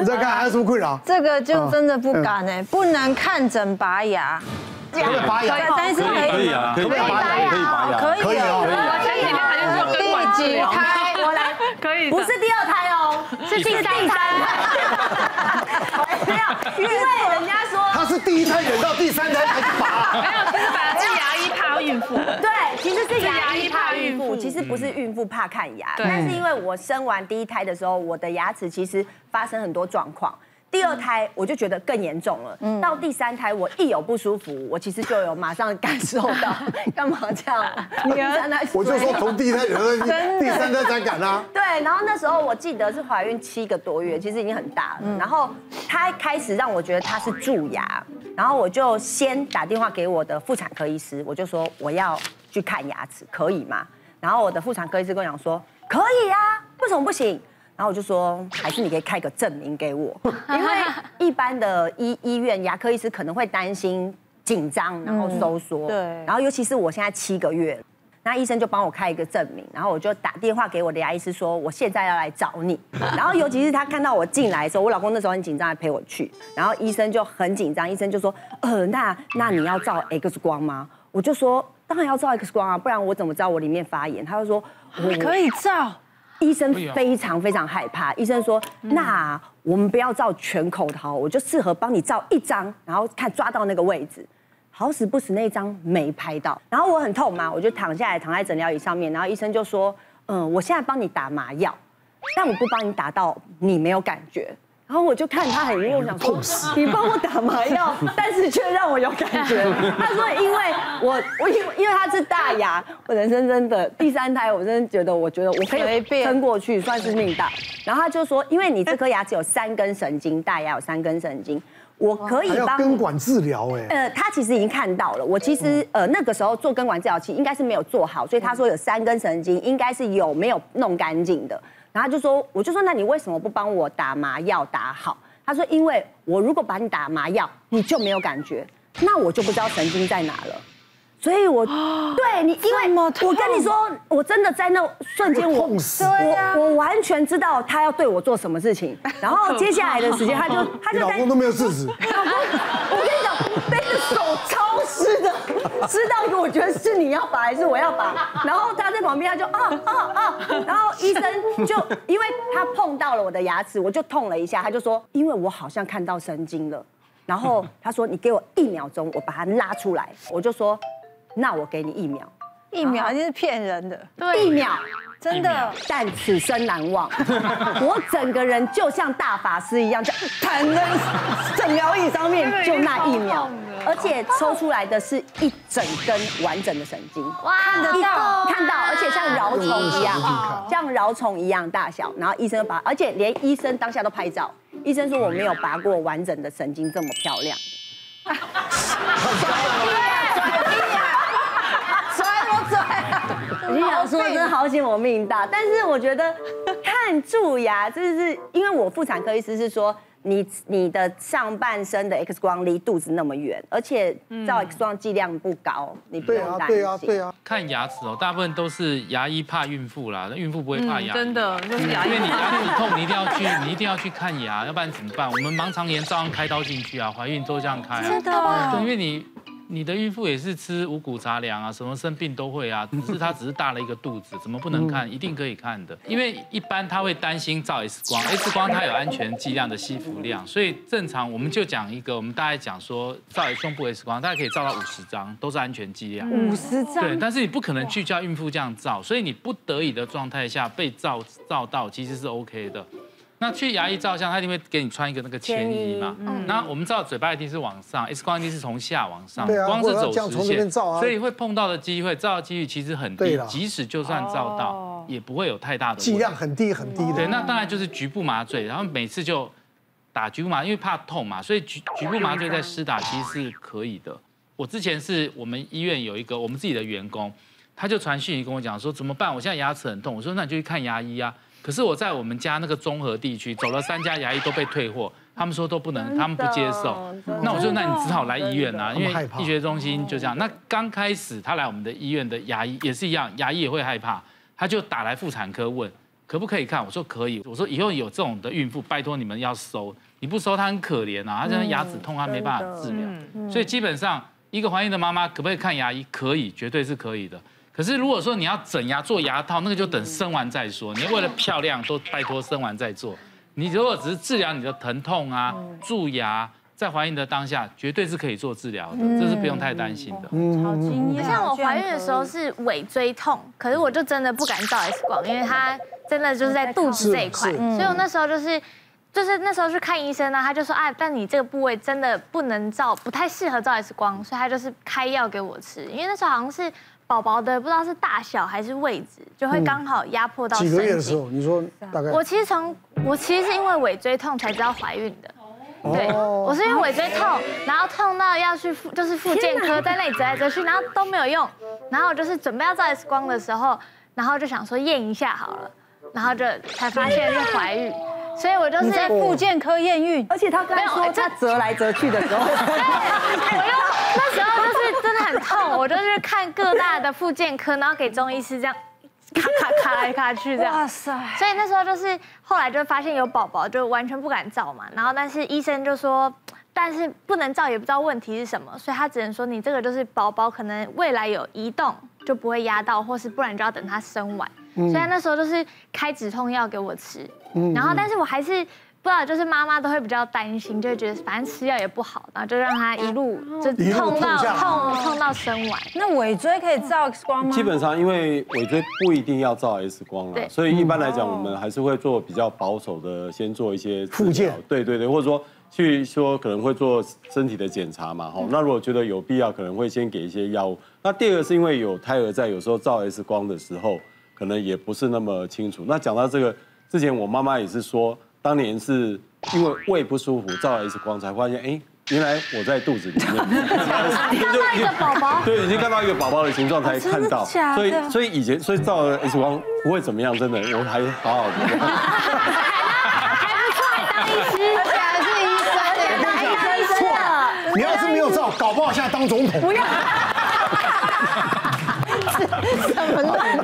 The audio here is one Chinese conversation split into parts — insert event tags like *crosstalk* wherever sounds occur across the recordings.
你在看还有什么困扰？这个就真的不敢哎，不能看诊拔牙。可以拔牙，但是可以啊，可以拔牙，可以拔牙，可以可以哦。前几天还是说第几胎？我来，可以，不是第二胎哦，是第三胎。*laughs* 没有，因为人家说他是第一胎忍到第三胎才拔，没有，其实本来是牙医怕孕妇。对，其实实不是孕妇怕看牙，但是因为我生完第一胎的时候，我的牙齿其实发生很多状况。第二胎我就觉得更严重了，到第三胎我一有不舒服，我其实就有马上感受到，*laughs* 干嘛这样？第三胎我就说从第一胎忍到第三胎才敢啊。*laughs* 对，然后那时候我记得是怀孕七个多月，其实已经很大了。然后他开始让我觉得他是蛀牙，然后我就先打电话给我的妇产科医师，我就说我要去看牙齿，可以吗？然后我的妇产科医师跟我讲说可以啊，为什么不行？然后我就说，还是你可以开个证明给我，*laughs* 因为一般的医医院牙科医师可能会担心紧张，然后收缩。对。然后尤其是我现在七个月，那医生就帮我开一个证明，然后我就打电话给我的牙医师说，我现在要来找你。*laughs* 然后尤其是他看到我进来的时候，我老公那时候很紧张，还陪我去。然后医生就很紧张，医生就说，呃，那那你要照 X 光吗？我就说，当然要照 X 光啊，不然我怎么知道我里面发炎？他就说，我可以照。医生非常非常害怕，医生说：“那我们不要照全口的，我就适合帮你照一张，然后看抓到那个位置。好死不死那一张没拍到，然后我很痛嘛，我就躺下来躺在诊疗椅上面，然后医生就说：嗯，我现在帮你打麻药，但我不帮你打到你没有感觉。”然后我就看他很弱，我想说，你帮我打麻药，*laughs* 但是却让我有感觉。*laughs* 他说，因为我我因为因为他是大牙，我人生真的第三胎，我真的觉得我觉得我可以撑过去，算是命大。然后他就说，因为你这颗牙齿有三根神经，大牙有三根神经，我可以帮根管治疗哎。呃，他其实已经看到了，我其实呃那个时候做根管治疗期应该是没有做好，所以他说有三根神经，应该是有没有弄干净的。然后他就说，我就说，那你为什么不帮我打麻药打好？他说，因为我如果把你打麻药，你就没有感觉，那我就不知道神经在哪了。所以我，我对你，因为我跟你说，我真的在那瞬间，我我我完全知道他要对我做什么事情。然后接下来的时间，*laughs* 他就他就老公都没有制止。*laughs* 老公，手超湿的，湿到一个我觉得是你要拔还是我要拔。*laughs* 然后他在旁边，他就啊啊啊，然后医生就因为他碰到了我的牙齿，我就痛了一下，他就说，因为我好像看到神经了。然后他说，你给我一秒钟，我把它拉出来。我就说。那我给你一秒，一秒就是骗人的，对，一秒真的，但此生难忘。*laughs* 我整个人就像大法师一样，就躺在诊疗椅上面，就那一秒，而且抽出来的是一整根完整的神经，哇，看得到，看到，而且像蛲虫一样，像蛲虫一样大小。然后医生把，而且连医生当下都拍照，医生说我没有拔过完整的神经这么漂亮的。你想说真的好险我命大，但是我觉得看蛀牙，就是因为我妇产科医师是说，你你的上半身的 X 光离肚子那么远，而且照 X 光剂量不高，你不用担心。对啊，对啊。看牙齿哦，大部分都是牙医怕孕妇啦，孕妇不会怕牙。真的，就是牙医。因为你牙齿痛，你一定要去，你一定要去看牙，要不然怎么办？我们盲肠炎照样开刀进去啊，怀孕都这样开啊。真的因为你。你的孕妇也是吃五谷杂粮啊，什么生病都会啊，*laughs* 只是她只是大了一个肚子，怎么不能看？一定可以看的，因为一般她会担心照 X 光，X 光它有安全剂量的吸附量，所以正常我们就讲一个，我们大概讲说照胸部 X 光，大概可以照到五十张，都是安全剂量。五十张。对，但是你不可能去叫孕妇这样照，所以你不得已的状态下被照照到，其实是 OK 的。那去牙医照相，他一定会给你穿一个那个铅衣嘛。嗯。那我们知道嘴巴一定是往上，X 光一定是从下往上，光是走直线，所以会碰到的机会，照的几率其实很低。即使就算照到，也不会有太大的。剂量很低很低的。对，那当然就是局部麻醉，然后每次就打局部麻，因为怕痛嘛，所以局局部麻醉在施打其实是可以的。我之前是我们医院有一个我们自己的员工，他就传讯息跟我讲说怎么办？我现在牙齿很痛。我说那你就去看牙医啊。可是我在我们家那个综合地区走了三家牙医都被退货，他们说都不能，他们不接受。那我说那你只好来医院啊，因为医学中心就这样。那刚开始他来我们的医院的牙医也是一样，牙医也会害怕，他就打来妇产科问，可不可以看？我说可以。我说以后有这种的孕妇，拜托你们要收，你不收他很可怜啊，他现在牙齿痛，他没办法治疗。所以基本上一个怀孕的妈妈可不可以看牙医？可以，绝对是可以的。可是如果说你要整牙做牙套，那个就等生完再说。你为了漂亮，都拜托生完再做。你如果只是治疗你的疼痛啊、蛀牙，在怀孕的当下，绝对是可以做治疗的，这是不用太担心的。嗯，好。像我怀孕的时候是尾椎痛，可是我就真的不敢照 X 光，因为它真的就是在肚子这一块，所以我那时候就是就是那时候去看医生呢，他就说啊，但你这个部位真的不能照，不太适合照 X 光，所以他就是开药给我吃，因为那时候好像是宝宝的不知道是大小还是位置，就会刚好压迫到。几个月的时候，你说大概？我其实从我其实是因为尾椎痛才知道怀孕的。对，我是因为尾椎痛，然后痛到要去复，就是复健科，在那里折来折去，然后都没有用，然后我就是准备要照 X 光的时候，然后就想说验一下好了，然后就才发现是怀孕，所以我就是在复健科验孕，而且他刚说他折来折去的时候，*laughs* 我又那时候就是真的很痛，我就是看各大的复健科，然后给中医师这样。卡卡卡来咔去这样，哇塞！所以那时候就是后来就发现有宝宝，就完全不敢照嘛。然后但是医生就说，但是不能照，也不知道问题是什么，所以他只能说你这个就是宝宝可能未来有移动，就不会压到，或是不然就要等他生完。所以那时候就是开止痛药给我吃，然后但是我还是。不知道，就是妈妈都会比较担心，就会觉得反正吃药也不好，然后就让她一路就痛到痛痛到生完。那尾椎可以照 X 光吗？基本上，因为尾椎不一定要照 X 光了，所以一般来讲，我们还是会做比较保守的，先做一些复健。对对对，或者说去说可能会做身体的检查嘛，哈。那如果觉得有必要，可能会先给一些药物。那第二个是因为有胎儿在，有时候照 X 光的时候，可能也不是那么清楚。那讲到这个，之前我妈妈也是说。当年是因为胃不舒服，照了 X 光才发现，哎，原来我在肚子里面，看到一个宝宝，*laughs* 对，已经看到一个宝宝的形状才看到，所以所以以前所以照了 X 光不会怎么样，真的，我还好好的，还不错，当医师，而且还是医生，医生了，你要是没有照，搞不好现在当总统。不要。*laughs*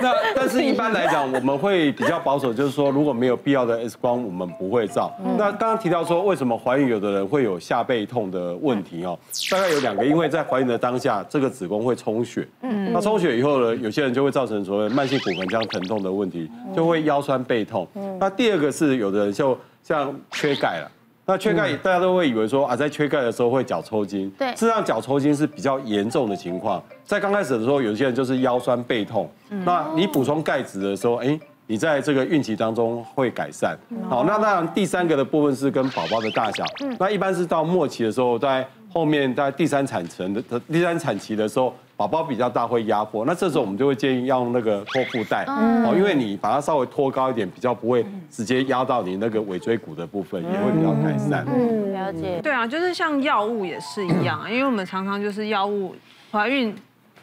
那但是一般来讲，我们会比较保守，就是说如果没有必要的 X 光，我们不会照。那刚刚提到说，为什么怀孕有的人会有下背痛的问题哦？大概有两个，因为在怀孕的当下，这个子宫会充血。嗯。那充血以后呢，有些人就会造成所谓慢性骨盆腔疼痛的问题，就会腰酸背痛。那第二个是有的人就像缺钙了。那缺钙，大家都会以为说啊，在缺钙的时候会脚抽筋。对，事实上脚抽筋是比较严重的情况。在刚开始的时候，有些人就是腰酸背痛。那你补充钙质的时候，哎，你在这个孕期当中会改善。好，那当然第三个的部分是跟宝宝的大小。那一般是到末期的时候，在后面在第三产程的第三产期的时候。宝宝比较大会压迫，那这时候我们就会建议要用那个托腹带，哦，因为你把它稍微托高一点，比较不会直接压到你那个尾椎骨的部分，也会比较改善。嗯，了解。对啊，就是像药物也是一样，因为我们常常就是药物怀孕，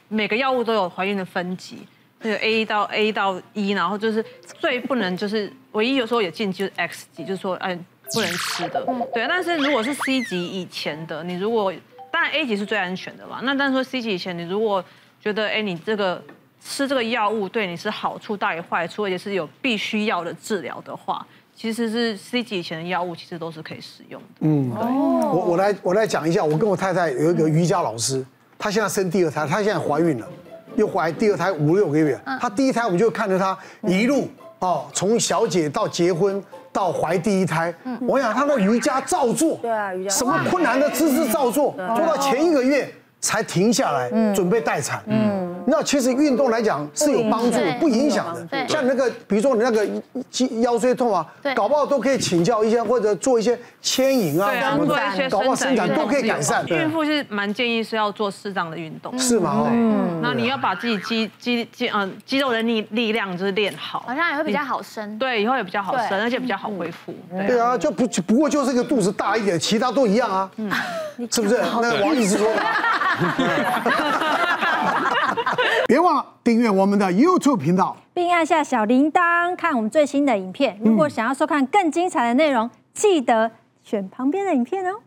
每个药物都有怀孕的分级，就 A 到 A 到 E，然后就是最不能就是唯一有时候也禁忌就是 X 级，就是说哎不能吃的。对，但是如果是 C 级以前的，你如果当然 A 级是最安全的嘛。那但是说 C 级以前，你如果觉得哎，你这个吃这个药物对你是好处大于坏处，而且是有必须要的治疗的话，其实是 C 级以前的药物其实都是可以使用的。嗯，对。我我来我来讲一下，我跟我太太有一个瑜伽老师，她现在生第二胎，她现在怀孕了，又怀第二胎五六个月。她第一胎我们就看着她一路哦，从小姐到结婚。到怀第一胎，我想她的瑜伽照做，对啊，瑜伽什么困难的姿势照做，做到前一个月才停下来，准备待产。嗯。那其实运动来讲是有帮助，不影响的。像那个，比如说你那个腰腰椎痛啊，搞不好都可以请教一些或者做一些牵引啊，什么的，搞不好伸展都可以改善。孕妇是蛮建议是要做适当的运动，是吗？嗯。那你要把自己肌肌肌嗯肌肉的力力量就是练好，好像也会比较好生。对，以后也比较好生，而且比较好恢复。对啊，就不不过就是个肚子大一点，其他都一样啊。嗯。是不是？*laughs* 那个王医师说 *laughs* 的。*laughs* 别忘了订阅我们的 YouTube 频道，并按下小铃铛看我们最新的影片。如果想要收看更精彩的内容，记得选旁边的影片哦。